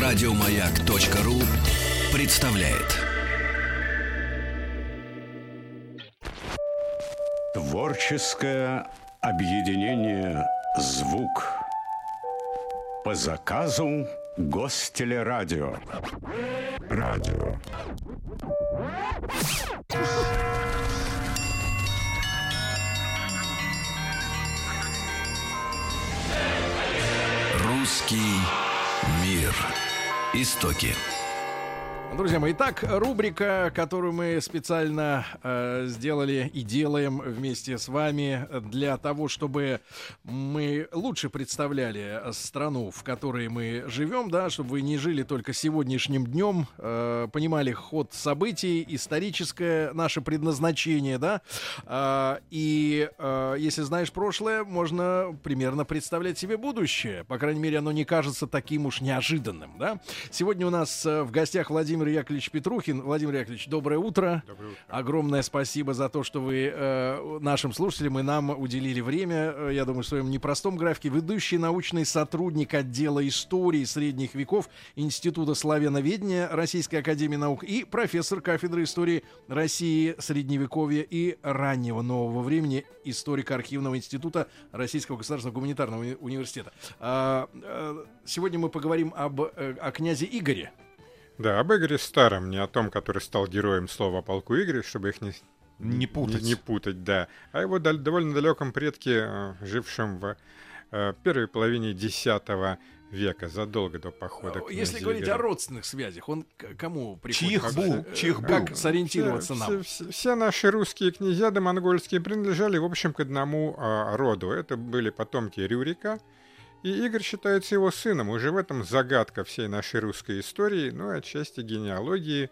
Радиомаяк.ру представляет. Творческое объединение «Звук» по заказу Гостелерадио. Радио. Русский мир. Истоки. Друзья мои, итак, рубрика, которую мы специально э, сделали и делаем вместе с вами для того, чтобы мы лучше представляли страну, в которой мы живем, да, чтобы вы не жили только сегодняшним днем, э, понимали ход событий, историческое наше предназначение, да, э, и э, если знаешь прошлое, можно примерно представлять себе будущее, по крайней мере, оно не кажется таким уж неожиданным, да. Сегодня у нас э, в гостях Владимир Владимир Яковлевич Петрухин. Владимир Яковлевич, доброе утро. Доброе утро. Огромное спасибо за то, что вы э, нашим слушателям и нам уделили время. Э, я думаю, в своем непростом графике. Ведущий научный сотрудник отдела истории средних веков Института славяноведения Российской Академии Наук и профессор кафедры истории России, Средневековья и раннего нового времени историк архивного института Российского государственного гуманитарного университета. А, э, сегодня мы поговорим об, э, о князе Игоре. Да, об Игоре Старом, не о том, который стал героем слова о полку Игоря, чтобы их не, не путать. Не, не путать, да. А его дал, довольно далеком предке, э, жившем в э, первой половине X века, задолго до похода. Если говорить Игоря. о родственных связях, он к кому приходит? Чьих был? Э, чьих как был? сориентироваться все, нам? Все, все, все наши русские князья да монгольские принадлежали, в общем, к одному э, роду. Это были потомки Рюрика, и Игорь считается его сыном. Уже в этом загадка всей нашей русской истории, ну и отчасти генеалогии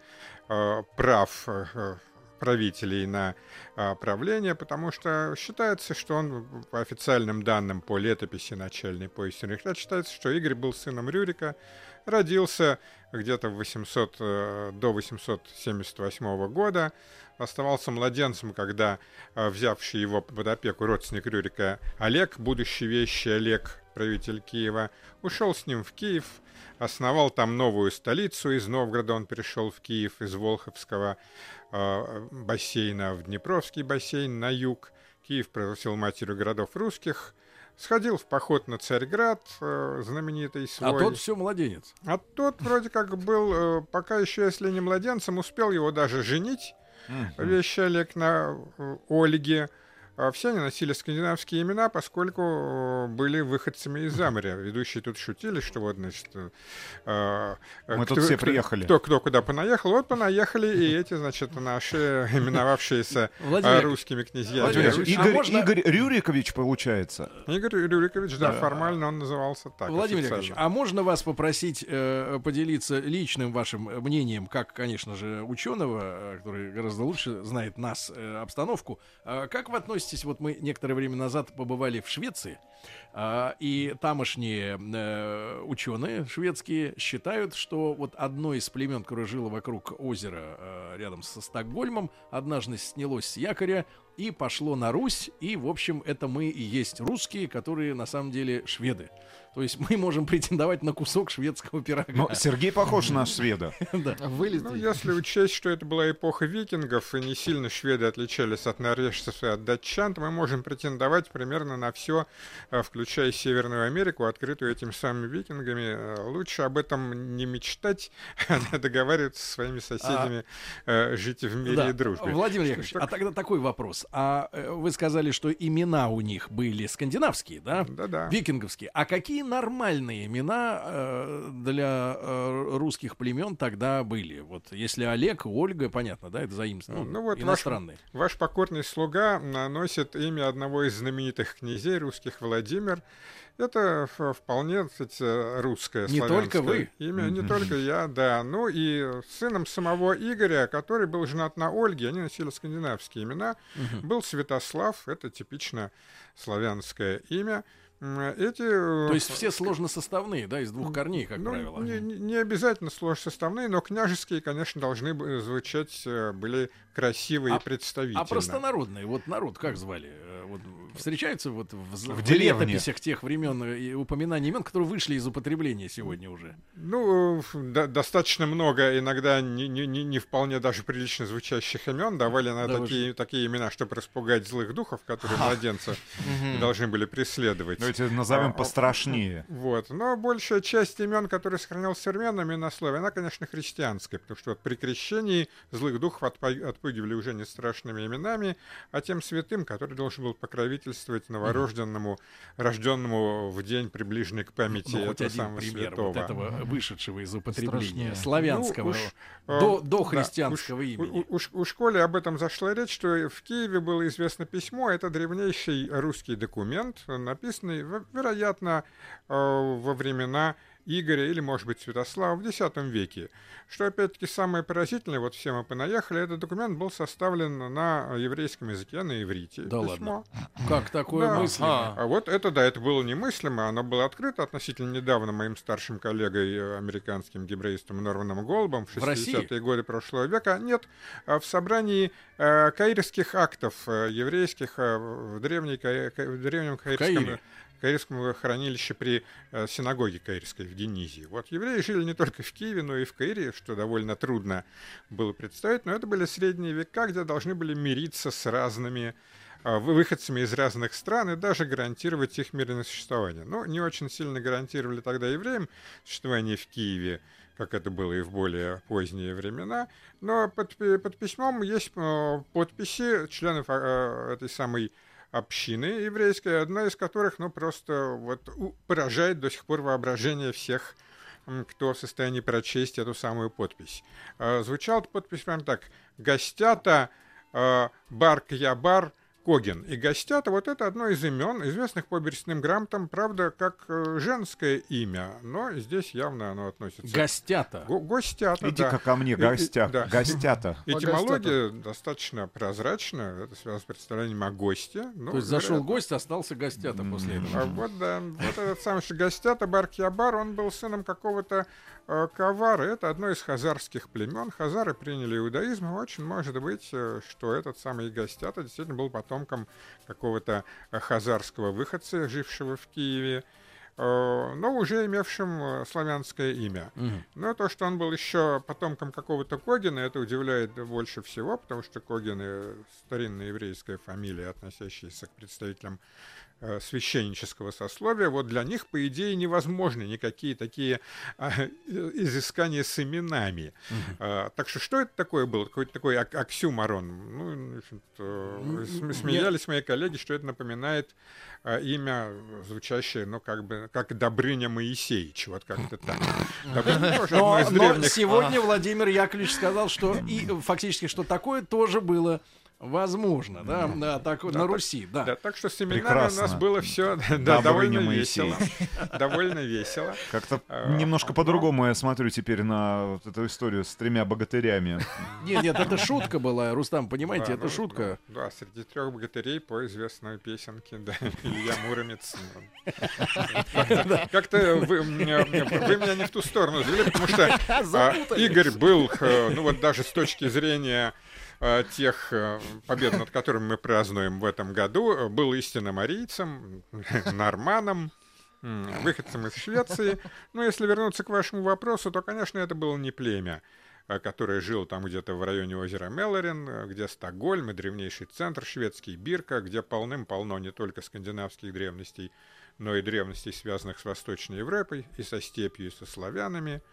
э, прав э, правителей на э, правление, потому что считается, что он, по официальным данным, по летописи начальной повести лет, считается, что Игорь был сыном Рюрика, родился где-то в 800, э, до 878 года, оставался младенцем, когда э, взявший его под опеку родственник Рюрика Олег, будущий вещий Олег, правитель Киева, ушел с ним в Киев, основал там новую столицу. Из Новгорода он перешел в Киев из Волховского э, бассейна в Днепровский бассейн на юг. Киев превратил матерью городов русских. Сходил в поход на Царьград, э, знаменитый свой. А тот все младенец. А тот вроде как был, э, пока еще, если не младенцем, успел его даже женить. Mm-hmm. Вещи Олег на э, Ольге. А все они носили скандинавские имена, поскольку э, были выходцами из Заморя. Ведущие тут шутили, что вот, значит... Э, Мы кто, тут все приехали. Кто, кто куда понаехал, вот понаехали и эти, значит, наши именовавшиеся русскими князьями. Игорь, а можно... Игорь Рюрикович, получается? Игорь Рюрикович, да, формально он назывался так. Владимир Яковлевич, а можно вас попросить э, поделиться личным вашим мнением, как, конечно же, ученого, который гораздо лучше знает нас, э, обстановку, э, как вы относитесь относитесь, вот мы некоторое время назад побывали в Швеции, и тамошние э, ученые шведские считают, что вот одно из племен, которое жило вокруг озера э, рядом со Стокгольмом, однажды снялось с якоря и пошло на Русь, и, в общем, это мы и есть русские, которые на самом деле шведы. То есть мы можем претендовать на кусок шведского пирога. Но Сергей похож на шведа. да. Ну, если учесть, что это была эпоха викингов, и не сильно шведы отличались от норвежцев и от датчан, то мы можем претендовать примерно на все, э, включая Северную Америку, открытую этими самыми викингами. Э, лучше об этом не мечтать, а договариваться со своими соседями а... жить в мире и дружбе. Владимир Яковлевич, а тогда такой вопрос. А вы сказали, что имена у них были скандинавские, да? Да-да. Викинговские. А какие нормальные имена э, для э, русских племен тогда были. Вот если Олег, Ольга, понятно, да, это заимствование. Ну, ну вот иностранные. Ваш, ваш покорный слуга носит имя одного из знаменитых князей русских Владимир. Это вполне, кстати, русское Не только вы. Имя, не только я, да. Ну и сыном самого Игоря, который был женат на Ольге, они носили скандинавские имена, был Святослав, это типично славянское имя. Эти... То есть все сложносоставные, да, из двух корней, как ну, правило. Не, не обязательно сложносоставные, но княжеские, конечно, должны звучать, э, были красивые а, и представительные. А простонародные, вот народ как звали? Э, встречаются вот в, в, в летописях тех времен и упоминания имен, которые вышли из употребления сегодня уже? Ну, до, достаточно много, иногда не, не, не вполне даже прилично звучащих имен давали на да такие, такие имена, чтобы распугать злых духов, которые младенца должны были преследовать. Давайте назовем а, пострашнее. Вот. Но большая часть имен, которые сохранялся в современном инословии, она, конечно, христианская, потому что вот при крещении злых духов отпугивали уже не страшными именами, а тем святым, который должен был покровительствовать новорожденному, рожденному в день, приближенный к памяти ну, этого самого пример святого. вот этого вышедшего из употребления славянского, ну, уж, до, до э, христианского да, имени. У, у, у школе об этом зашла речь, что в Киеве было известно письмо, это древнейший русский документ, написанный, вероятно, э, во времена Игоря или, может быть, Святослава в X веке. Что, опять-таки, самое поразительное, вот все мы понаехали, этот документ был составлен на еврейском языке, на иврите. Да Письмо. ладно? Как такое да. мыслимо? А вот это, да, это было немыслимо, оно было открыто относительно недавно моим старшим коллегой, э, американским гебреистом Норманом Голубом в 60-е годы прошлого века. Нет, а в собрании э, каирских актов э, еврейских э, в, древней, в древнем каирском... Каирском хранилище при э, синагоге Каирской в Денизии. Вот евреи жили не только в Киеве, но и в Каире, что довольно трудно было представить, но это были средние века, где должны были мириться с разными э, выходцами из разных стран и даже гарантировать их мирное существование. Но не очень сильно гарантировали тогда евреям существование в Киеве, как это было и в более поздние времена. Но под, под письмом есть э, подписи членов этой самой общины еврейской, одна из которых, ну, просто вот поражает до сих пор воображение всех, кто в состоянии прочесть эту самую подпись. А, звучала подпись прям так. «Гостята а, Барк Ябар Когин и Гостята, вот это одно из имен, известных по берестяным грамотам, правда, как э, женское имя, но здесь явно оно относится... Гостята. Го гостята, Иди-ка да. ко мне, гостя... да. гостята. Этимология достаточно прозрачна, это связано с представлением о госте. Ну, То есть зашел гость, остался гостята после этого. А вот, да, вот этот самый Гостята, Баркьябар, он был сыном какого-то Кавары. Это одно из хазарских племен. Хазары приняли иудаизм, и очень может быть, э, что этот самый Гостята действительно был потом потомком какого-то хазарского выходца, жившего в Киеве, э, но уже имевшим э, славянское имя. Угу. Но то, что он был еще потомком какого-то Когина, это удивляет больше всего, потому что Когины — старинная еврейская фамилия, относящаяся к представителям Э, священнического сословия, вот для них, по идее, невозможны никакие такие а, изыскания с именами. Угу. Так что что это такое было? Какой-то такой ак оксюмарон. Ну, смеялись Нет. мои коллеги, что это напоминает а, имя, звучащее, ну, как бы, как Добрыня Моисеевич, вот как-то так. Но сегодня Владимир Яковлевич сказал, что и фактически, что такое тоже было Возможно, да, да, так да, на Руси, да. да. Так что с именами Прекрасно. у нас было все да, довольно весело. довольно весело. Как-то а, немножко по-другому я смотрю теперь на вот эту историю с тремя богатырями. Нет, нет, это шутка была, Рустам, понимаете, это ну, шутка. Да, среди трех богатырей по известной песенке, да, Илья Муромец. Как-то вы меня не в ту сторону завели, потому что а, Игорь был, э, ну вот даже с точки зрения тех э, побед, над которыми мы празднуем в этом году, э, был истинно марийцем, норманом, выходцем из Швеции. Но если вернуться к вашему вопросу, то, конечно, это было не племя которое жило там где-то в районе озера Мелорин, где Стокгольм и древнейший центр шведский Бирка, где полным-полно не только скандинавских древностей, но и древностей, связанных с Восточной Европой и со степью, и со славянами –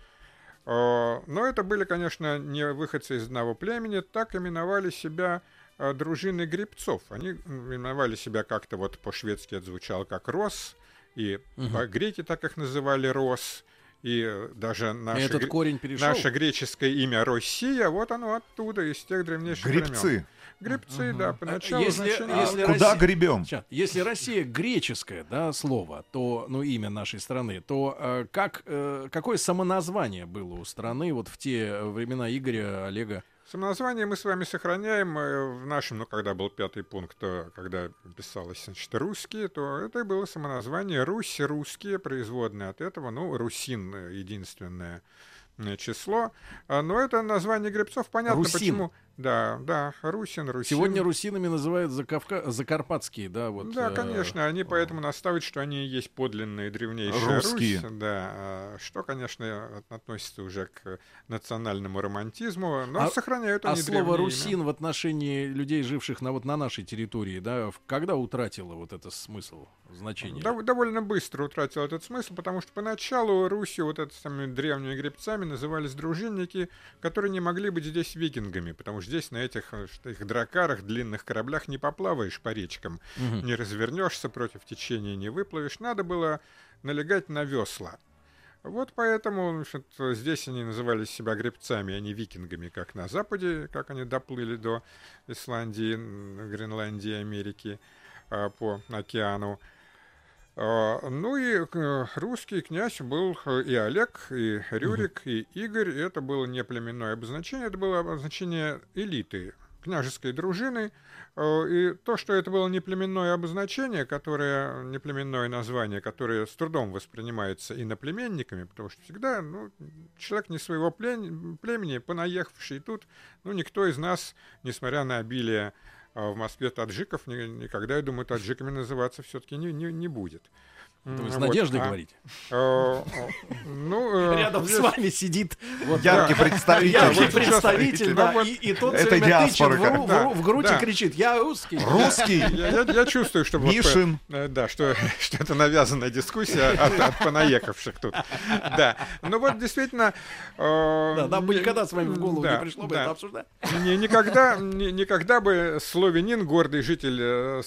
но это были, конечно, не выходцы из одного племени, так именовали себя а, дружины грибцов. Они именовали себя как-то вот по-шведски это звучало как Рос, и угу. греки так их называли Рос, и даже наше, Этот корень перешел. наше греческое имя Россия, вот оно оттуда, из тех древнейших Грибцы. времен. Грибцы, угу. да, поначалу если, значение... если Куда Россия, гребем? Если Россия греческое, да, слово, то, ну, имя нашей страны, то э, как, э, какое самоназвание было у страны вот в те времена Игоря, Олега? Самоназвание мы с вами сохраняем э, в нашем, ну, когда был пятый пункт, когда писалось, значит, русские, то это было самоназвание Русь, русские, производные от этого, ну, Русин единственное число. А, но это название гребцов понятно, Русин. почему Да, да, русин, русин. Сегодня русинами называют закавка... закарпатские, да, вот. Да, э, конечно, они поэтому настаивают, что они есть подлинные древнейшие Русские. Русь, да, а, что, конечно, от- относится уже к национальному романтизму, но А- сохраняют А они слово древнее имя. русин в отношении людей, живших на вот на нашей территории, да, когда утратило вот это смысл, значение? Дов- довольно быстро утратил этот смысл, потому что поначалу Русью, вот самыми древними гребцами, назывались дружинники, которые не могли быть здесь викингами, потому что здесь на этих э, их дракарах, длинных кораблях не поплаваешь по речкам, Мгм. не развернешься против течения, не выплывешь. Надо было налегать на весла. Вот поэтому значит, здесь они называли себя гребцами, а не викингами, как на Западе, как они доплыли до Исландии, Гренландии, Америки а, по океану. А, Ну и э, русский князь был э, и Олег, и Рюрик, и Игорь. И это было не племенное обозначение, это было обозначение элиты княжеской дружины. Э, И то, что это было не племенное обозначение, которое, не племенное название, которое с трудом воспринимается иноплеменниками, потому что всегда ну, человек не своего плен- племени, понаехавший тут, ну, никто из нас, несмотря на обилие а в Москве таджиков ни- никогда, я думаю, таджиками называться все-таки не, не, не будет. Это вы с вот, надеждой а, говорите? э, э, Ну, э, Рядом с вами сидит Яркий представитель. яркий представитель, да, и, тот все время тычет диаспора в, грудь и кричит, я русский. Русский. Я, чувствую, что вот, Мишин. да, что, это навязанная дискуссия от, понаехавших тут. Да. Ну вот действительно. Да, нам бы никогда с вами в голову не пришло бы это обсуждать. Не- никогда, ни- никогда бы славянин, гордый житель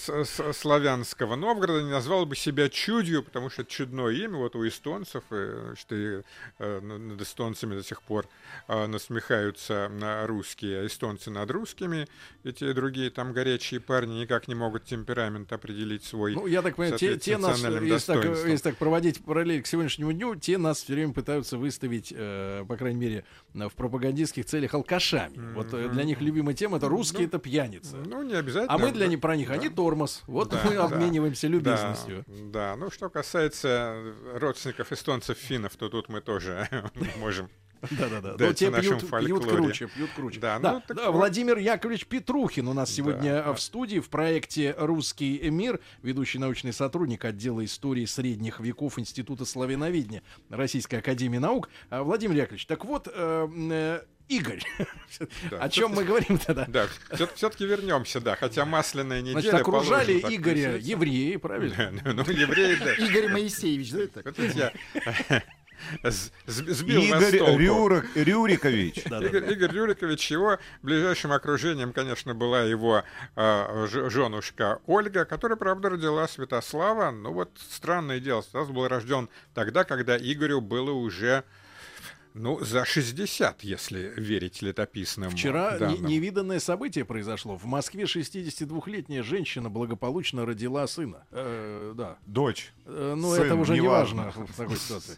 славянского Новгорода, не назвал бы себя чудью, потому что это чудное имя вот у эстонцев, и, что и, э, над эстонцами до сих пор э, насмехаются на русские, а эстонцы над русскими, и те и другие там горячие парни никак не могут темперамент определить свой. Ну, я так понимаю, те, те нас, если так, если так проводить параллель к сегодняшнему дню, те нас все время пытаются выставить, э, по крайней мере, в пропагандистских целях алкашами. Вот э, для них любимая тема это русские, это пьяницы. Ну, не обязательно. А мы для да. них про них, они тормоз. Вот Да, мы да. обмениваемся любезностью. Да, да, ну что касается родственников эстонцев, финнов, то тут мы тоже можем. Да-да-да. Но Дайте те пьют, пьют круче, пьют круче. Да, Да, ну, так да, вот. Владимир Яковлевич Петрухин у нас сегодня Да, в студии в проекте «Русский мир», ведущий научный сотрудник отдела истории средних веков Института славяноведения Российской Академии Наук. А, Владимир Яковлевич, так вот, э, э, Игорь, Да, о чем мы говорим тогда? Да, все-таки вернемся, да, хотя масляная неделя. Значит, окружали положено Игоря евреи, правильно? Да, Ну, евреи, да. Игорь Моисеевич, да, это? Вот я сбил Игорь. Рюрик- Рюрикович. Игорь, Игорь Рюрикович, его ближайшим окружением, конечно, была его э, ж- женушка Ольга, которая, правда, родила Святослава. Ну вот странное дело, Святослав был рожден тогда, когда Игорю было уже ну, за 60, если верить летописным Вчера не- данным. невиданное событие произошло. В Москве 62-летняя женщина благополучно родила сына. Э, да. Дочь. Э, Ну, Сын, это уже не важно в такой ситуации.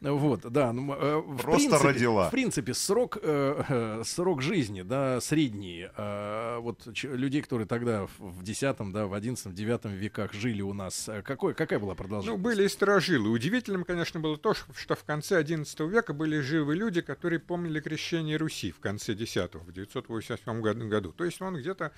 Вот, да. ну, э, в Просто принципе- родила. В принципе, срок, э, э, срок жизни, да, средний, э, вот людей, которые тогда в в 10, да, в 11, 9 веках жили у нас, э, какой, какая была Ну, продолжительность? были и сторожилы. Удивительным, конечно, было то, что в конце XI века были живы люди, которые помнили крещение Руси в конце X, в 988 году-. То есть он где-то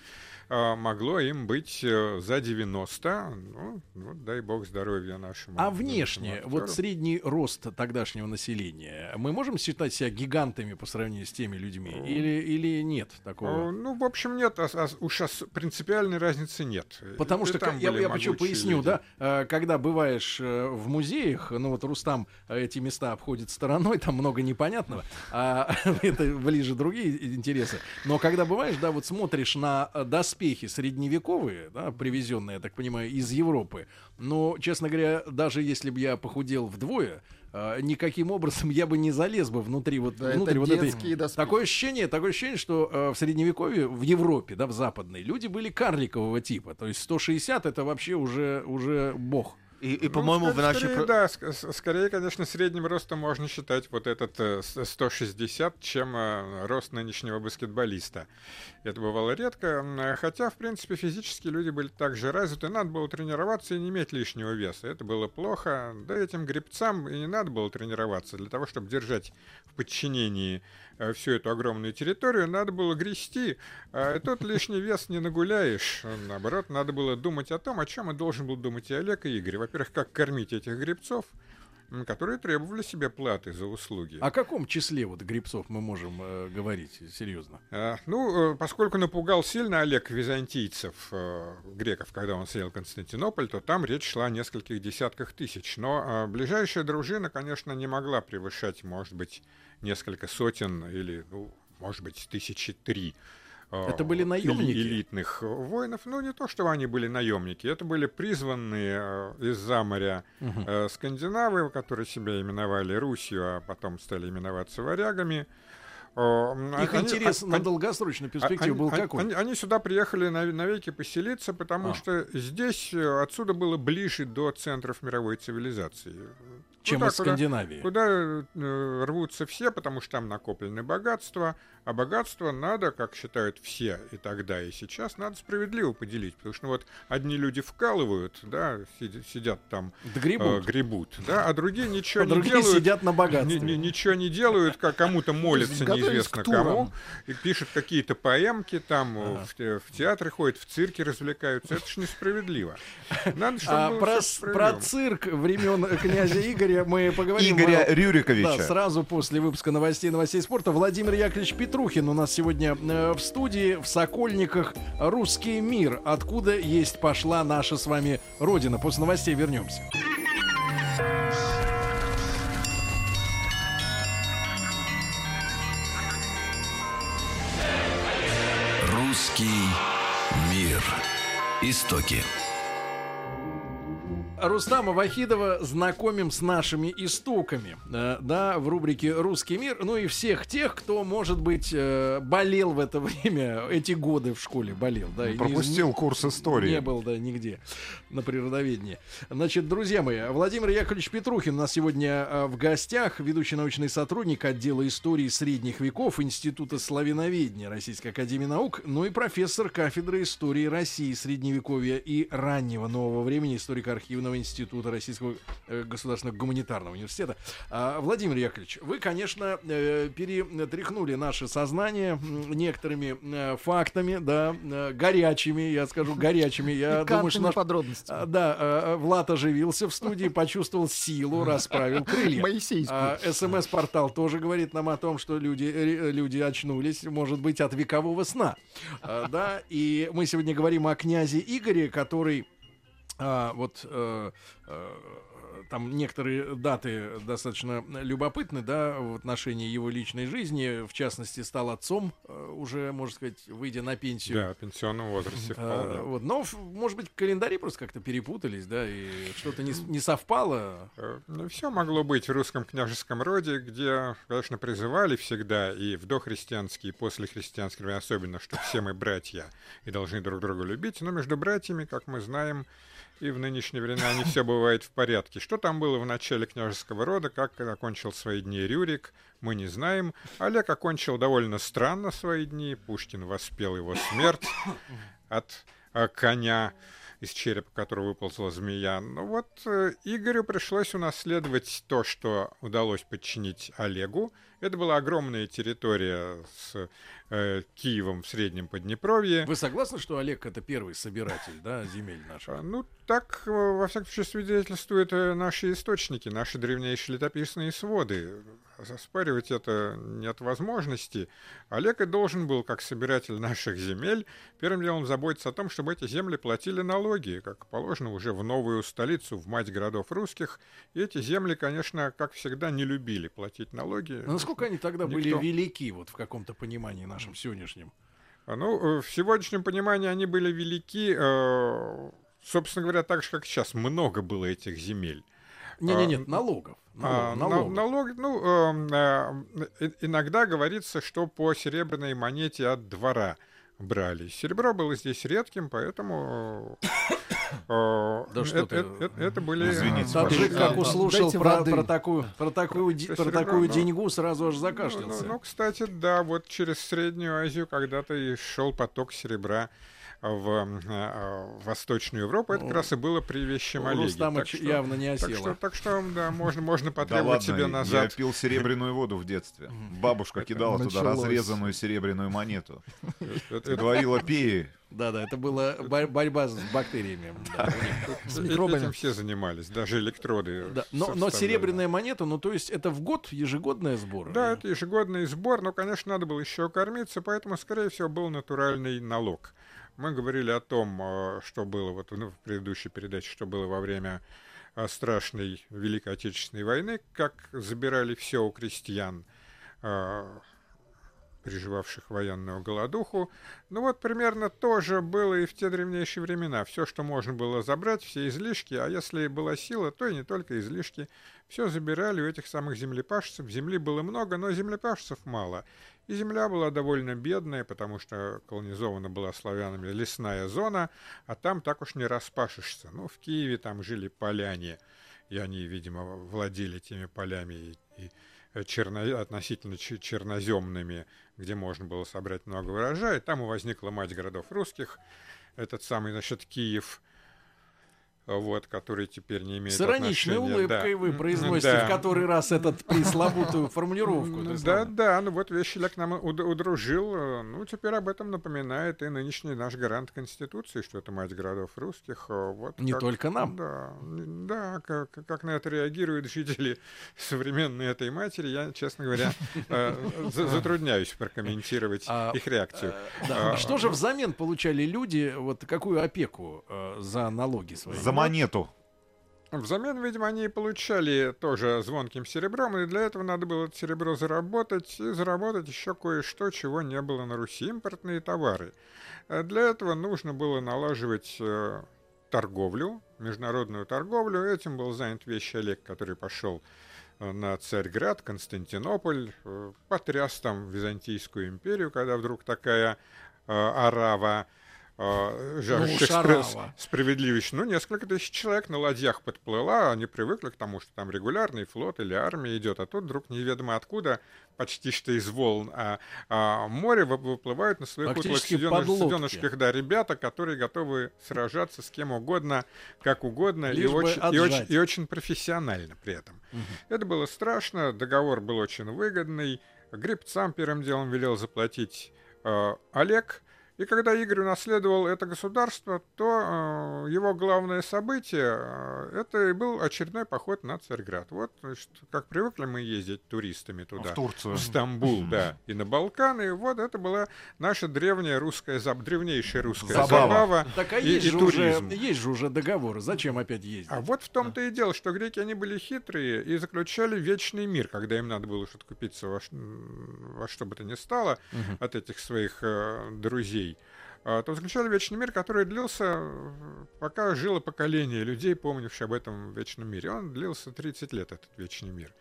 а, могло им быть э, за 90. Ну, вот дай бог здоровья нашему. А нашему внешне, вот актеру. средний рост тогдашнего населения, мы можем считать себя гигантами по сравнению с теми людьми? Или, или нет Э, такого? Ну, в общем, нет, а- а- уж принципиальной разницы нет. Потому И что, там я, я почему поясню, люди. да, э, когда бываешь э, в музеях, ну вот Рустам э, эти места обходит стороной, там много непонятного, а это ближе другие интересы. Но когда бываешь, да, вот смотришь на э, доспехи средневековые, да, привезенные, я так понимаю, из Европы, но, честно говоря, даже если бы я похудел вдвое, э, никаким образом я бы не залез бы внутри вот, Да, внутрь это вот этой доспехи. Такое ощущение, такое ощущение, что э, в средневековье, в Европе, да, в западной, люди были карликового типа. То есть 160 это вообще уже, уже бог. И, и Ну, по-моему, в скорее- нашей... скорее, Да, ск- скорее, конечно, средним ростом можно считать вот этот э, с- 160, чем э, рост нынешнего баскетболиста. Это бывало редко, хотя, в принципе, физически люди были также развиты, надо было тренироваться и не иметь лишнего веса. Это было плохо, да этим гребцам и не надо было тренироваться. Для того, чтобы держать в подчинении э, всю эту огромную территорию, надо было грести, а тут лишний вес не нагуляешь. Наоборот, надо было думать о том, о чем и должен был думать и Олег, и Игорь. Во-первых, как кормить этих гребцов, которые требовали себе платы за услуги. О каком числе вот грибцов мы можем э, говорить серьезно? А, Ну, э, поскольку напугал сильно Олег византийцев, э, греков, когда он съел Константинополь, то там речь шла о нескольких десятках тысяч. Но э, ближайшая дружина, конечно, не могла превышать, может быть, несколько сотен или, ну, может быть, тысячи три. Э, Это были эли- наемники? элитных э, воинов. Ну, не то, что они были наемники, это были призванные э, из-за моря э, скандинавы, которые себя именовали Русью, а потом стали именоваться варягами. М, Их они- интерес а- на они- долгосрочную а- перспективу они- был какой? Они, они сюда приехали нав- навеки поселиться, потому А. что здесь э, отсюда было ближе до центров мировой цивилизации. Чем Туда, из куда- Скандинавии. Куда э, рвутся все, потому что там накоплены богатства, а богатство надо, как считают все и тогда, и сейчас, надо справедливо поделить, потому что вот одни люди вкалывают, да, сидя- сидят там, Да э, грибут. гребут, да, а другие ничего А не другие делают. сидят на богатстве. Ни- ни- ничего не делают, как кому-то молятся неизвестно кому, и пишут какие-то поэмки, там э, в, те- в театры ходят, в цирке развлекаются. Это ж несправедливо. Надо, чтобы А про, про цирк времен князя Игоря мы поговорим. Игоря э, Рюриковича. Да, сразу после выпуска новостей новостей спорта Владимир Яковлевич Петрухин у нас сегодня э, в студии в Сокольниках «Русский мир». Откуда есть пошла наша с вами Родина. После новостей вернемся. Русский мир. Истоки. Рустама Вахидова знакомим с нашими истоками, э, да, в рубрике «Русский мир», ну и всех тех, кто, может быть, э, болел в это время, эти годы в школе болел, да, не- Пропустил курс истории. Не был, да, нигде на природоведении. Значит, друзья мои, Владимир Яковлевич Петрухин у нас сегодня э, в гостях, ведущий научный сотрудник отдела истории средних веков Института славяноведения Российской Академии Наук, ну и профессор кафедры истории России, Средневековья и раннего нового времени историка архивного института Российского э, государственного гуманитарного университета. А, Владимир Яковлевич, вы, конечно, э, перетряхнули наше сознание некоторыми э, фактами, да, горячими, я скажу, горячими. Я думаю, что наш подробностями. а, Да, Влад оживился в студии, почувствовал силу, расправил крылья. Моисейскую. А, СМС-портал тоже говорит нам о том, что люди, люди очнулись, может быть, от векового сна. А, Да, и мы сегодня говорим о князе Игоре, который а, вот э, э, там некоторые даты достаточно любопытны, да, в отношении его личной жизни. В частности, стал отцом, э, уже, можно сказать, выйдя на пенсию. Да, в пенсионном возрасте А, вот, но, может быть, календари просто как-то перепутались, да, и что-то не, не совпало. Все могло быть в русском княжеском роде, где, конечно, призывали всегда и в дохристианские, и после христианские времена особенно, что все мы братья и должны друг друга любить, но между братьями, как мы знаем, и в нынешние времена не все бывает в порядке. Что там было в начале княжеского рода, как окончил свои дни Рюрик, мы не знаем. Олег окончил довольно странно свои дни, Пушкин воспел его смерть от э, коня из черепа которого выползла змея. Ну вот э, Игорю пришлось унаследовать то, что удалось подчинить Олегу. Это была огромная территория с э, Киевом в Среднем Поднепровье. Вы согласны, что Олег это первый собиратель, да, земель наших? А, Ну, так, э, во всяком случае, свидетельствуют э, наши источники, наши древнейшие летописные своды. Заспаривать это нет возможности. Олег и должен был, как собиратель наших земель, первым делом заботиться о том, чтобы эти земли платили налоги, как положено уже в новую столицу, в мать городов русских. И эти земли, конечно, как всегда, не любили платить налоги. А Насколько они тогда были Никто. велики, вот в каком-то понимании нашем сегодняшнем? А, Ну, э, в сегодняшнем понимании они были велики, э, собственно говоря, так же, как сейчас. Много было этих земель. Не, не, нет, налогов. А, налогов, на- налогов. налог, ну, э, э, иногда говорится, что по серебряной монете от двора брали. Серебро было здесь редким, поэтому Э, Да что это, ты. это- были... Извините, Таджик, как услышал про, про такую, про такую, Про такую ну. деньгу, сразу аж Ну, закашлялся. ну, ну, кстати, да, вот через Среднюю Азию когда-то и шел поток серебра в э, Восточную Европу. Это как раз и было при Вещем Олеге. Рустама Так что- явно не Так что, осело. так что, да, можно, можно Да потребовать ладно, себе я назад. пил серебряную воду в детстве. Бабушка кидала туда разрезанную серебряную монету. Говорила, пей. Да-да, это была бо- борьба с бактериями. Да, С микробами. Этим все занимались, даже электроды. Да, Но, но серебряная монета, ну то есть это в год ежегодная сбор? Да, это ежегодный сбор, но, конечно, надо было еще кормиться, поэтому, скорее всего, был натуральный налог. Мы говорили о том, э, что было вот ну, в предыдущей передаче, что было во время э, страшной Великой Отечественной войны, как забирали все у крестьян, э, переживавших военную голодуху. Ну вот примерно то же было и в те древнейшие времена. Все, что можно было забрать, все излишки, а если была сила, то и не только излишки. Все забирали у этих самых землепашцев. Земли было много, но землепашцев мало. И земля была довольно бедная, потому что колонизована была славянами лесная зона, а там так уж не распашешься. Ну, в Киеве там жили поляне, и они, видимо, владели теми полями и, и, э, черно- относительно че- черноземными, где можно было собрать много урожая. Там и возникла мать городов русских, этот самый, значит, Киев, вот, который теперь не имеет С ироничной отношения, улыбкой да. вы произносите да. в который раз этот пресловутую формулировку. Да, да, ну вот Вещеляк нам уд- удружил. э, Ну, теперь об этом напоминает и нынешний наш гарант Конституции, что это мать городов русских. э, Вот Не как- только нам. Да, да, как, как на это реагируют жители современной этой матери, я, честно говоря, э, за- затрудняюсь прокомментировать А, их реакцию. А, Что же взамен получали люди, вот какую опеку за налоги свои? Монету. Взамен, видимо, они и получали тоже звонким серебром, и для этого надо было это серебро заработать, и заработать еще кое-что, чего не было на Руси, импортные товары. Э, Для этого нужно было налаживать э, торговлю, международную торговлю. Этим был занят вещь Олег, который пошел э, на Царьград, Константинополь, потряс там Византийскую империю, когда вдруг такая арава жаждущих уж спра- арава. справедливости. Ну, несколько тысяч человек на ладьях подплыла, они привыкли к тому, что там регулярный флот или армия идет, а тут вдруг неведомо откуда, почти что из волн, а, а море вы- выплывают на своих утлых суденышках, да, ребята, которые готовы сражаться с кем угодно, как угодно, и Лишь очень, и, очень, и очень профессионально при этом. Это было страшно, договор был очень выгодный. Гребцам первым делом велел заплатить э, Олег. И когда Игорь унаследовал это государство, то э, его главное событие э, это и был очередной поход на Царьград. Вот, значит, как привыкли мы ездить туристами туда. В Турцию. В Стамбул, да, и на Балканы. Вот это была наша древняя русская, заб- древнейшая русская Забава. забава, Так а и, есть, и же уже, туризм. есть же уже договор. Зачем опять ездить? А вот в том-то и дело, что греки, они были хитрые и заключали вечный мир, когда им надо было что-то купиться во, во что бы то ни стало от этих своих э, друзей. А, То заключали вечный мир, который длился, э, пока жило поколение людей, помнивших об этом вечном мире. Он длился 30 лет, этот вечный мир.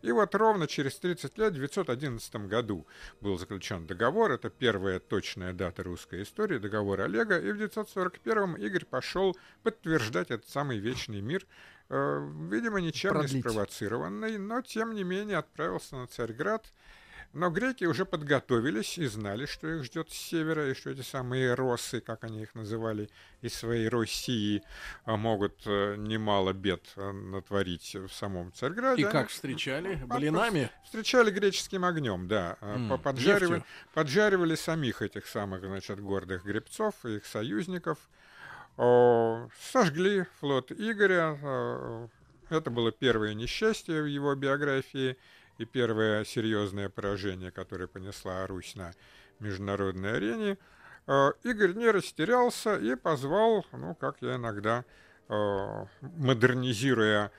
И вот ровно через 30 лет, в 911 году, был заключен договор. Это первая точная дата русской истории, договор Олега. И в 941 Игорь пошел подтверждать этот самый вечный мир, э, видимо, ничем Продлить. не спровоцированный, но тем не менее отправился на Царьград. Но греки уже подготовились и знали, что их ждет с севера, и что эти самые росы, как они их называли, из своей России а, могут э, немало бед э, натворить в самом Царьграде. И как встречали? А, Блинами? Встречали греческим огнем, да. А, по- Поджаривали, нефтью. поджаривали самих этих самых, значит, гордых гребцов и их союзников. Сожгли флот Игоря. э, Это было первое несчастье в его биографии и первое серьезное поражение, которое понесла Русь на международной арене. Э, Игорь не растерялся и позвал, ну, как я иногда, э, модернизируя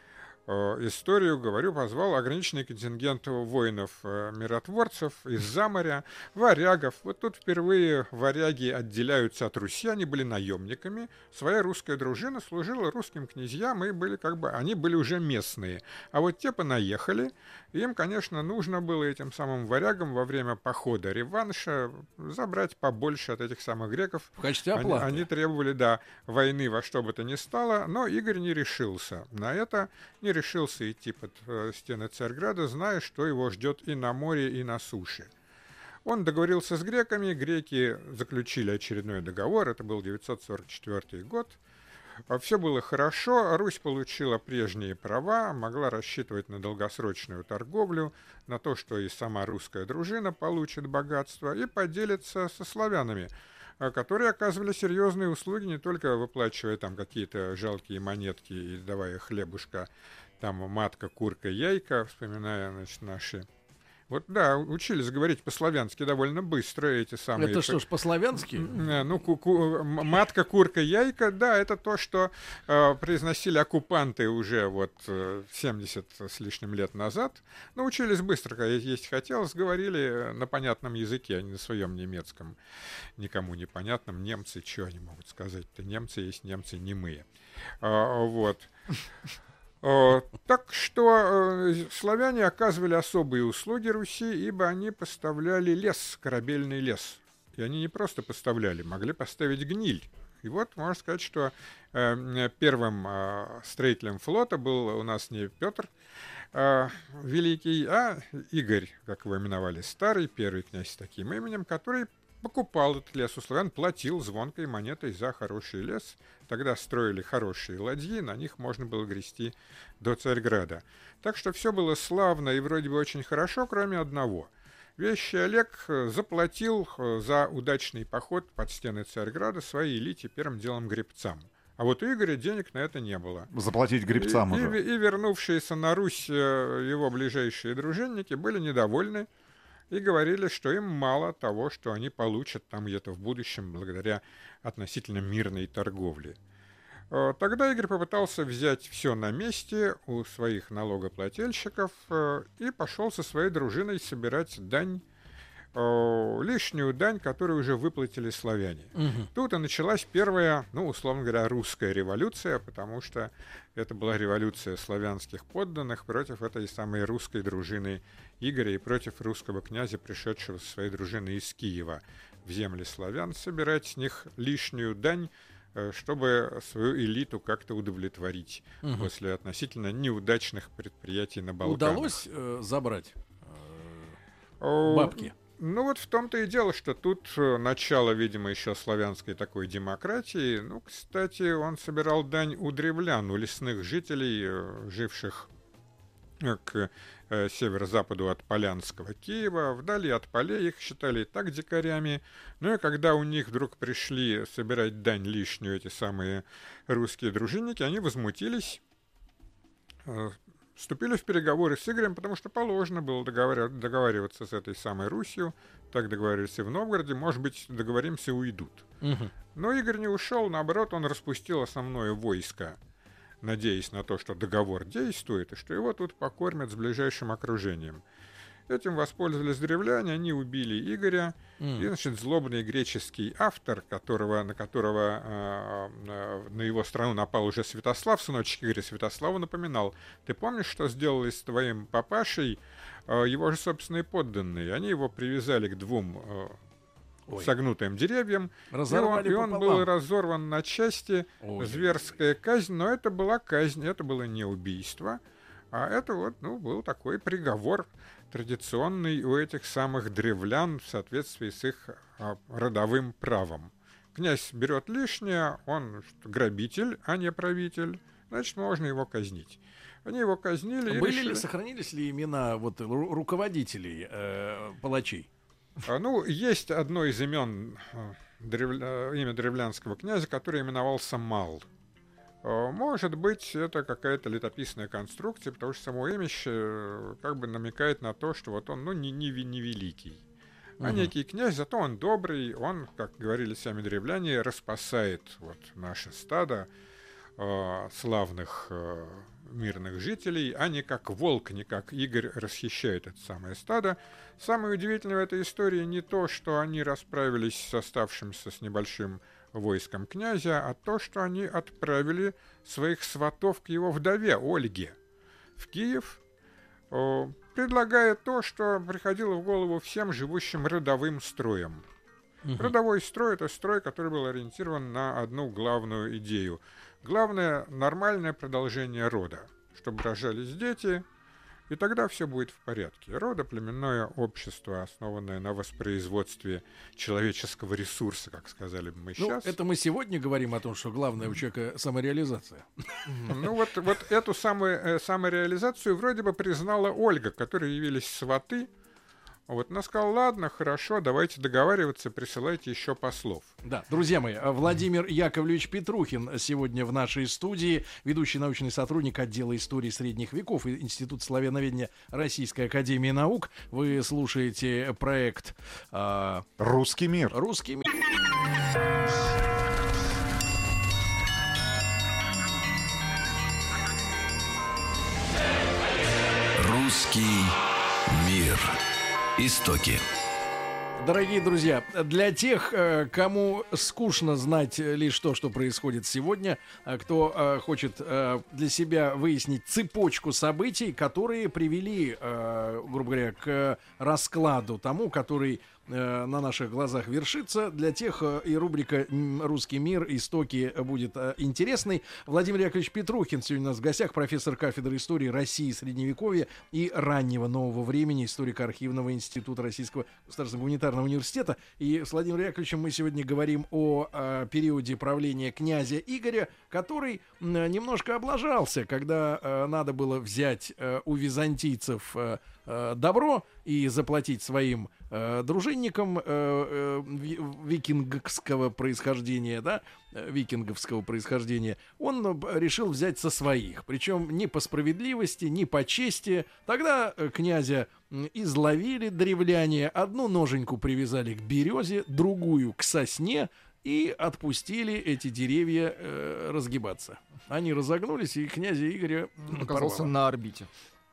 историю, говорю, позвал ограниченный контингент воинов-миротворцев э, из-за моря, варягов. Вот тут впервые варяги отделяются от Руси, они были наемниками. Своя русская дружина служила русским князьям, и были как бы, они были уже местные. А вот те понаехали, им, конечно, нужно было этим самым варягам во время похода реванша забрать побольше от этих самых греков. В качестве Они, оплаты. они требовали, да, войны во что бы то ни стало, но Игорь не решился на это, не решился идти под э, стены Царьграда, зная, что его ждет и на море, и на суше. Он договорился с греками, греки заключили очередной договор, это был 944 год. Все было хорошо, Русь получила прежние права, могла рассчитывать на долгосрочную торговлю, на то, что и сама русская дружина получит богатство и поделится со славянами, а, которые оказывали серьезные услуги, не только выплачивая там какие-то жалкие монетки и давая хлебушка, там матка, курка, яйка, вспоминая значит, наши вот да, учились говорить по-славянски довольно быстро эти самые. Это что ж, по-славянски? Э, Ну, ку- ку- матка, курка, яйка, да, это то, что э, произносили оккупанты уже вот э, 70 с лишним лет назад. Научились быстро, когда есть хотелось, говорили на понятном языке, а не на своем немецком, никому непонятном. Немцы, что они могут сказать-то? Немцы есть немцы немые. А, вот. Э, Так что э, славяне оказывали особые услуги Руси, ибо они поставляли лес, корабельный лес. И они не просто поставляли, могли поставить гниль. И вот можно сказать, что э, первым строителем флота был у нас не Петр Великий, а Игорь, как его именовали, старый, первый князь с таким именем, который покупал этот лес у славян, платил звонкой монетой за хороший лес. Тогда строили хорошие ладьи, на них можно было грести до Царьграда. Так что все было славно и вроде бы очень хорошо, кроме одного. Вещий Олег э, заплатил э, за удачный поход под стены Царьграда своей элите, первым делом гребцам. А вот у Игоря денег на это не было. Заплатить гребцам и, и уже. ве- и вернувшиеся на Русь э, его ближайшие дружинники были недовольны и говорили, что им мало того, что они получат там где-то в будущем благодаря относительно мирной торговле. Э, Тогда Игорь попытался взять все на месте у своих налогоплательщиков э, и пошел со своей дружиной собирать дань, э, лишнюю дань, которую уже выплатили славяне. Мгм. Тут и началась первая, ну, условно говоря, русская революция, потому что это была революция славянских подданных против этой самой русской дружины Игоря и против русского князя, пришедшего со своей дружиной из Киева в земли славян, собирать с них лишнюю дань, э, чтобы свою элиту как-то удовлетворить Мгм. после относительно неудачных предприятий на Балканах. Удалось э, забрать э, бабки? Ну вот в том-то и дело, что тут э, начало, видимо, еще славянской такой демократии. Ну, кстати, он собирал дань у древлян, у лесных жителей, э, живших к э, северо-западу от Полянского Киева. Вдали от полей их считали и так дикарями. Ну и когда у них вдруг пришли собирать дань лишнюю эти самые русские дружинники, они возмутились, э, вступили в переговоры с Игорем, потому что положено было договари- договариваться с этой самой Русью. Так договорились и в Новгороде. Может быть, договоримся, уйдут. Мгм. Но Игорь не ушел, наоборот, он распустил основное войско, надеясь на то, что договор действует, и что его тут покормят с ближайшим окружением. Этим воспользовались древляне, они убили Игоря, М. и, значит, злобный греческий автор, которого, на которого э, э, на его страну напал уже Святослав, сыночек Игоря Святослава, напоминал, ты помнишь, что сделали с твоим папашей э, его же собственные подданные? Они его привязали к двум э, Ой. согнутым деревьям, и он, Разорвали и он был разорван на части, Ой. зверская казнь, но это была казнь, это было не убийство, а это вот, ну, был такой приговор традиционный у этих самых древлян в соответствии с их а, родовым правом. Князь берет лишнее, он грабитель, а не правитель, значит, можно его казнить. Они его казнили Были решили- ли, сохранились ли имена вот ру- руководителей э, палачей? А, Ну, есть одно из имен, э, древля- имя древлянского князя, который именовался Мал. Э, Может быть, это какая-то летописная конструкция, потому что само имище э, как бы намекает на то, что вот он, ну, не, не, не великий. А Мгм. некий князь, зато он добрый, он, как говорили сами древляне, распасает вот наше стадо э, славных э, мирных жителей, а не как волк, не как Игорь расхищает это самое стадо. Самое удивительное в этой истории не то, что они расправились с оставшимся с небольшим войском князя, а то, что они отправили своих сватов к его вдове Ольге в Киев, предлагая то, что приходило в голову всем живущим родовым строем. Угу. Родовой строй – это строй, который был ориентирован на одну главную идею. Главное – нормальное продолжение рода, чтобы рожались дети, и тогда все будет в порядке. Родоплеменное общество, основанное на воспроизводстве человеческого ресурса, как сказали бы мы ну, сейчас. Это мы сегодня говорим о том, что главное у человека самореализация. Ну вот, вот эту самую, э, самореализацию вроде бы признала Ольга, которые явились сваты, вот она сказала, ладно, хорошо, давайте договариваться, присылайте еще послов. Да, друзья мои, Владимир Яковлевич Петрухин сегодня в нашей студии, ведущий научный сотрудник отдела истории средних веков и Института славяноведения Российской Академии Наук. Вы слушаете проект э, «Русский мир». «Русский мир». Истоки. Дорогие друзья, для тех, э, кому скучно знать лишь то, что происходит сегодня, э, кто э, хочет для себя выяснить цепочку событий, которые привели, грубо говоря, к раскладу тому, который э, на наших глазах вершится. Для тех э, и рубрика «Русский мир. Истоки» будет э, интересной. Владимир Яковлевич Петрухин сегодня у нас в гостях, профессор кафедры истории России, Средневековья и раннего нового времени, историк архивного института Российского государственного гуманитарного университета. И с Владимиром Яковлевичем мы сегодня говорим о э, периоде правления князя Игоря, который немножко облажался, когда надо было взять у византийцев э добро и заплатить своим э, дружинникам э, э, викингского происхождения, да, э, викинговского происхождения, он э, решил взять со своих. Причем не по справедливости, не по чести. Тогда э, князя изловили древляне, одну ноженьку привязали к березе, другую к сосне, и отпустили эти деревья э, разгибаться. Они разогнулись, и князя Игоря оказался порвало. на орбите.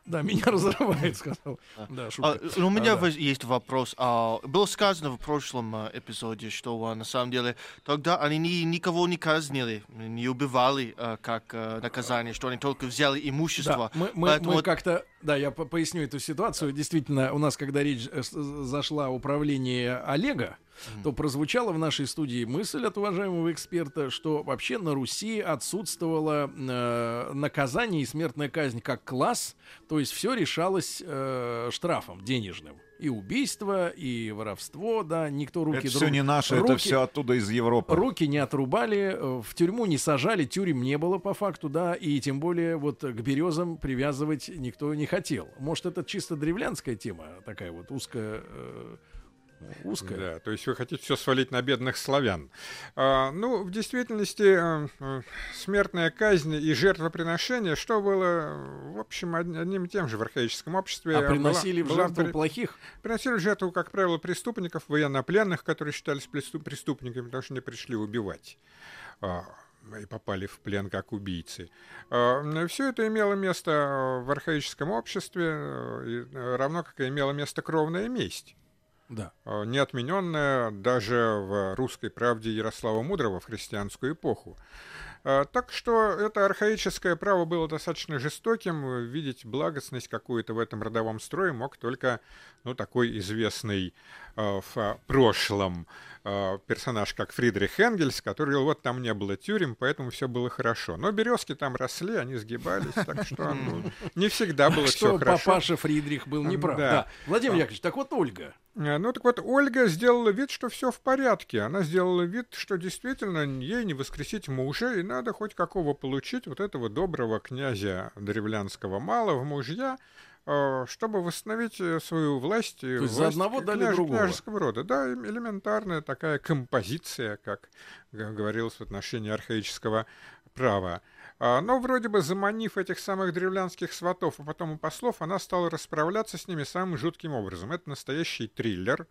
Да, меня разрывает, сказал. Да, шутка. А, у меня а, да. есть вопрос. А, было сказано в прошлом а, эпизоде, что а, на самом деле тогда они ни, никого не казнили, не убивали а, как а, наказание, что они только взяли имущество. Да, мы, мы, мы вот... как-то, да, я поясню эту ситуацию. Действительно, у нас, когда речь э, зашла о управлении Олега, mm-hmm. то прозвучала в нашей студии мысль от уважаемого эксперта, что вообще на Руси отсутствовало э, наказание и смертная казнь как класс, то есть все решалось э, штрафом денежным и убийство, и воровство, да, никто руки... Это друг... все не наше, руки... это все оттуда из Европы. Руки не отрубали, э, в тюрьму не сажали, тюрем не было по факту, да, и тем более вот к березам привязывать никто не хотел. Может, это чисто древлянская тема, такая вот узкая... Э узкая. Да, то есть вы хотите все свалить на бедных славян. А, ну, в действительности, а, смертная казнь и жертвоприношение, что было, в общем, одним и тем же в архаическом обществе. А приносили была, в жертву была, плохих? Приносили в жертву, как правило, преступников, военнопленных, которые считались преступниками, потому что они пришли убивать а, и попали в плен как убийцы. Все это имело место в архаическом обществе, равно как и имело место кровная месть да. А, не отмененная даже в русской правде Ярослава Мудрого в христианскую эпоху. А, так что это архаическое право было достаточно жестоким. Видеть благостность какую-то в этом родовом строе мог только ну, такой известный э, в прошлом э, персонаж, как Фридрих Энгельс, который говорил, вот там не было тюрем, поэтому все было хорошо. Но березки там росли, они сгибались, так что ну, не всегда было все хорошо. папаша Фридрих был неправ. Да. Владимир Яковлевич, так вот Ольга. Э, ну так вот, Ольга сделала вид, что все в порядке. Она сделала вид, что действительно ей не воскресить мужа, и надо хоть какого получить вот этого доброго князя древлянского мала в мужья, Э, чтобы восстановить э, свою власть. То есть за одного дали княж, другого. Княжеского рода. Да, элементарная такая композиция, как говорилось в отношении архаического права. А, но вроде бы заманив этих самых древлянских сватов, а потом и послов, она стала расправляться с ними самым жутким образом. Это настоящий триллер,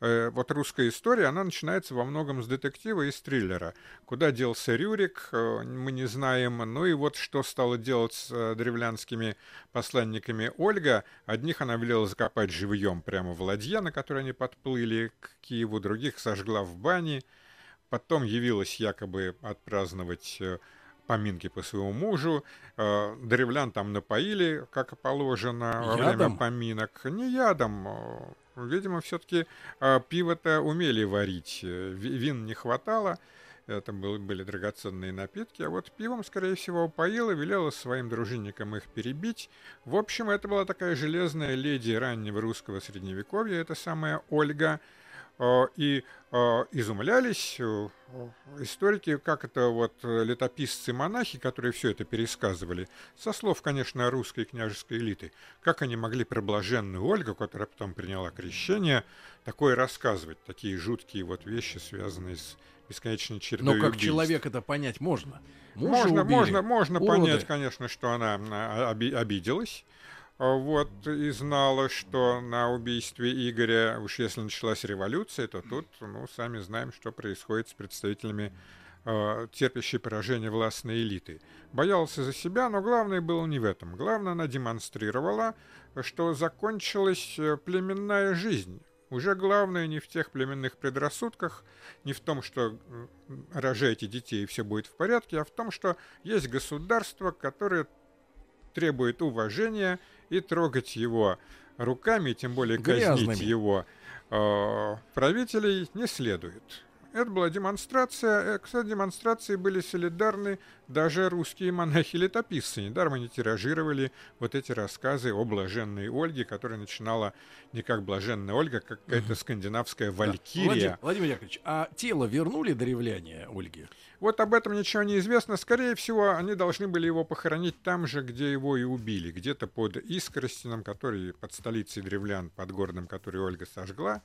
э, вот русская история, она начинается во многом с детектива и с триллера. Куда делся Рюрик, э, мы не знаем. Ну и вот что стало делать с э, древлянскими посланниками Ольга. Одних она велела закопать живьем прямо в ладье, на которой они подплыли к Киеву, других сожгла в бане. Потом явилась якобы отпраздновать поминки по своему мужу. Э, древлян там напоили, как положено, во время поминок. Не ядом. э, Видимо, все-таки пиво-то умели варить. э, ви- Вин не хватало. Это был- были драгоценные напитки, а вот пивом, скорее всего, поила, велела своим дружинникам их перебить. В общем, это была такая железная леди раннего русского средневековья, это самая Ольга. Э, И э, изумлялись э, историки, как это вот летописцы-монахи, которые все это пересказывали, со слов, конечно, русской княжеской элиты, как они могли про блаженную Ольгу, которая потом приняла крещение, такое рассказывать, такие жуткие вот вещи, связанные с бесконечной чередой Но как убийств. человек это понять можно. Мужа Можно, убили, можно, можно уроды. понять, конечно, что она а, оби- обиделась. А, Вот, и знала, что на убийстве Игоря, уж если началась революция, то тут, ну, сами знаем, что происходит с представителями э, терпящей поражение властной элиты. Боялся за себя, но главное было не в этом. Главное, она демонстрировала, что закончилась э, племенная жизнь. Уже главное не в тех племенных предрассудках, не в том, что м, рожайте детей и все будет в порядке, а в том, что есть государство, которое требует уважения, и трогать его руками, тем более казнить Грязными. его э, правителей не следует. Это была демонстрация. Э, Кстати, демонстрации были солидарны даже русские монахи-летописцы. Недаром они тиражировали вот эти рассказы о блаженной Ольге, которая начинала не как блаженная Ольга, а как какая-то скандинавская Да. валькирия. Владимир, Владимир Яковлевич, а тело вернули древляне Ольги? Вот об этом ничего не известно. Скорее всего, они должны были его похоронить там же, где его и убили. Где-то под Искоростином, который под столицей древлян, под городом, который Ольга сожгла.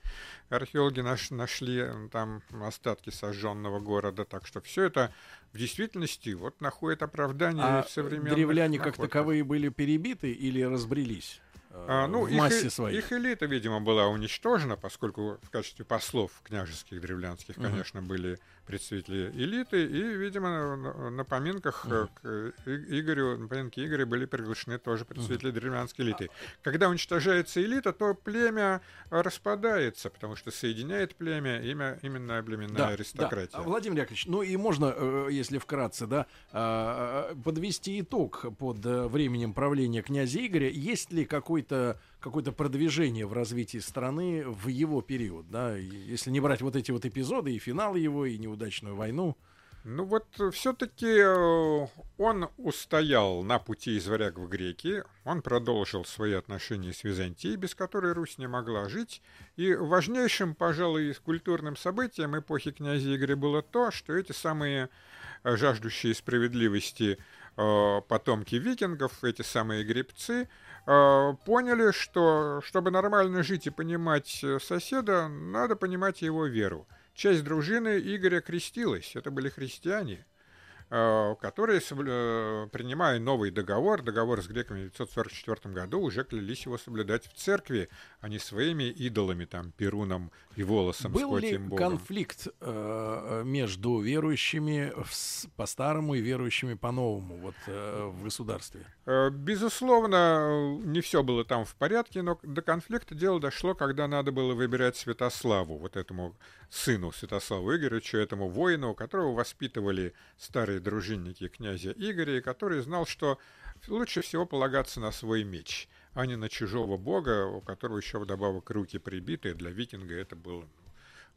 Археологи наш- нашли м, там остатки сожженного города. Так что все это в действительности вот находит оправдание А в современных древляне как находках. таковые были перебиты или разбрелись э, А, ну, в их, массе своей? их элита, видимо, была уничтожена, поскольку в качестве послов княжеских древлянских, Мгм. конечно, были представители элиты, и, видимо, на, поминках э, к И- Игорю, на поминки Игоря были приглашены тоже представители древлянской элиты. Когда уничтожается элита, то племя э, распадается, потому что соединяет племя имя, именно племенная аристократия. Да. А, Владимир Яковлевич, ну и можно, э, если вкратце, да, а, а, подвести итог под э, временем правления князя Игоря. Есть ли какой-то какое-то продвижение в развитии страны в его период, да, если не брать вот эти вот эпизоды и финал его, и неудачную войну. Ну вот все-таки он устоял на пути из варяг в греки, он продолжил свои отношения с Византией, без которой Русь не могла жить. И важнейшим, пожалуй, культурным событием эпохи князя Игоря было то, что эти самые э, жаждущие справедливости э, потомки викингов, эти самые гребцы, э, поняли, что чтобы нормально жить и понимать э, соседа, надо понимать его веру. Часть дружины Игоря крестилась, это были христиане, э, которые, соблю- э, принимая новый договор, договор с греками в 944 году, уже клялись его соблюдать в церкви, а не своими идолами, там, Перуном и Волосом, Был ли богом. конфликт э, между верующими по-старому и верующими по-новому вот, э, в государстве? Э, Безусловно, э, не все было там в порядке, но до конфликта дело дошло, когда надо было выбирать Святославу, вот этому сыну Святославу Игоревичу, этому воину, которого воспитывали старые дружинники князя Игоря, и который знал, что лучше всего полагаться на свой меч, а не на чужого бога, у которого еще вдобавок руки прибиты. Для викинга это было ну,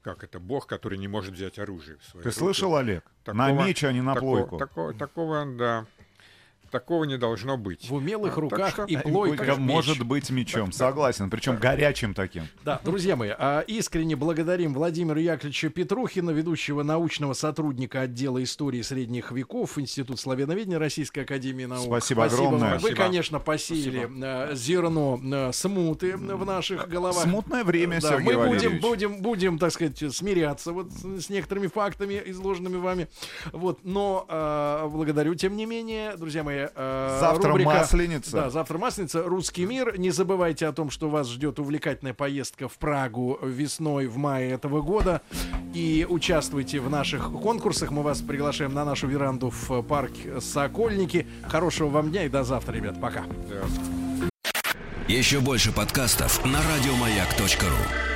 как это бог, который не может взять оружие в свои Ты руки. слышал, Олег? на Такого- меч, а не на Тако- плойку. тако- такого, да, такого не должно быть. В умелых А, так руках что- и Э, плойка может быть мечом, согласен, причем горячим таким. Да, друзья мои, а, искренне благодарим Владимира Яковлевича Петрухина, ведущего научного сотрудника отдела истории средних веков, Институт славяноведения Российской Академии Наук. Спасибо огромное. вам. Вы, Спасибо. конечно, посеяли э, зерно э, смуты в наших головах. Смутное время, Да, Сергей мы будем, будем, будем, так сказать, смиряться вот с, с некоторыми фактами, изложенными вами. Вот, но э, благодарю, тем не менее, друзья мои, э, Завтра рубрика- Масленица. Да, завтра Масленица, Русский мир. Не забывайте о том, что вас ждет увлекательная поездка в Прагу весной, в мае этого года. И участвуйте в наших конкурсах. Мы вас приглашаем на нашу веранду в парк Сокольники. Хорошего вам дня и до завтра, ребят. Пока. Еще больше подкастов на радиомаяк.ру.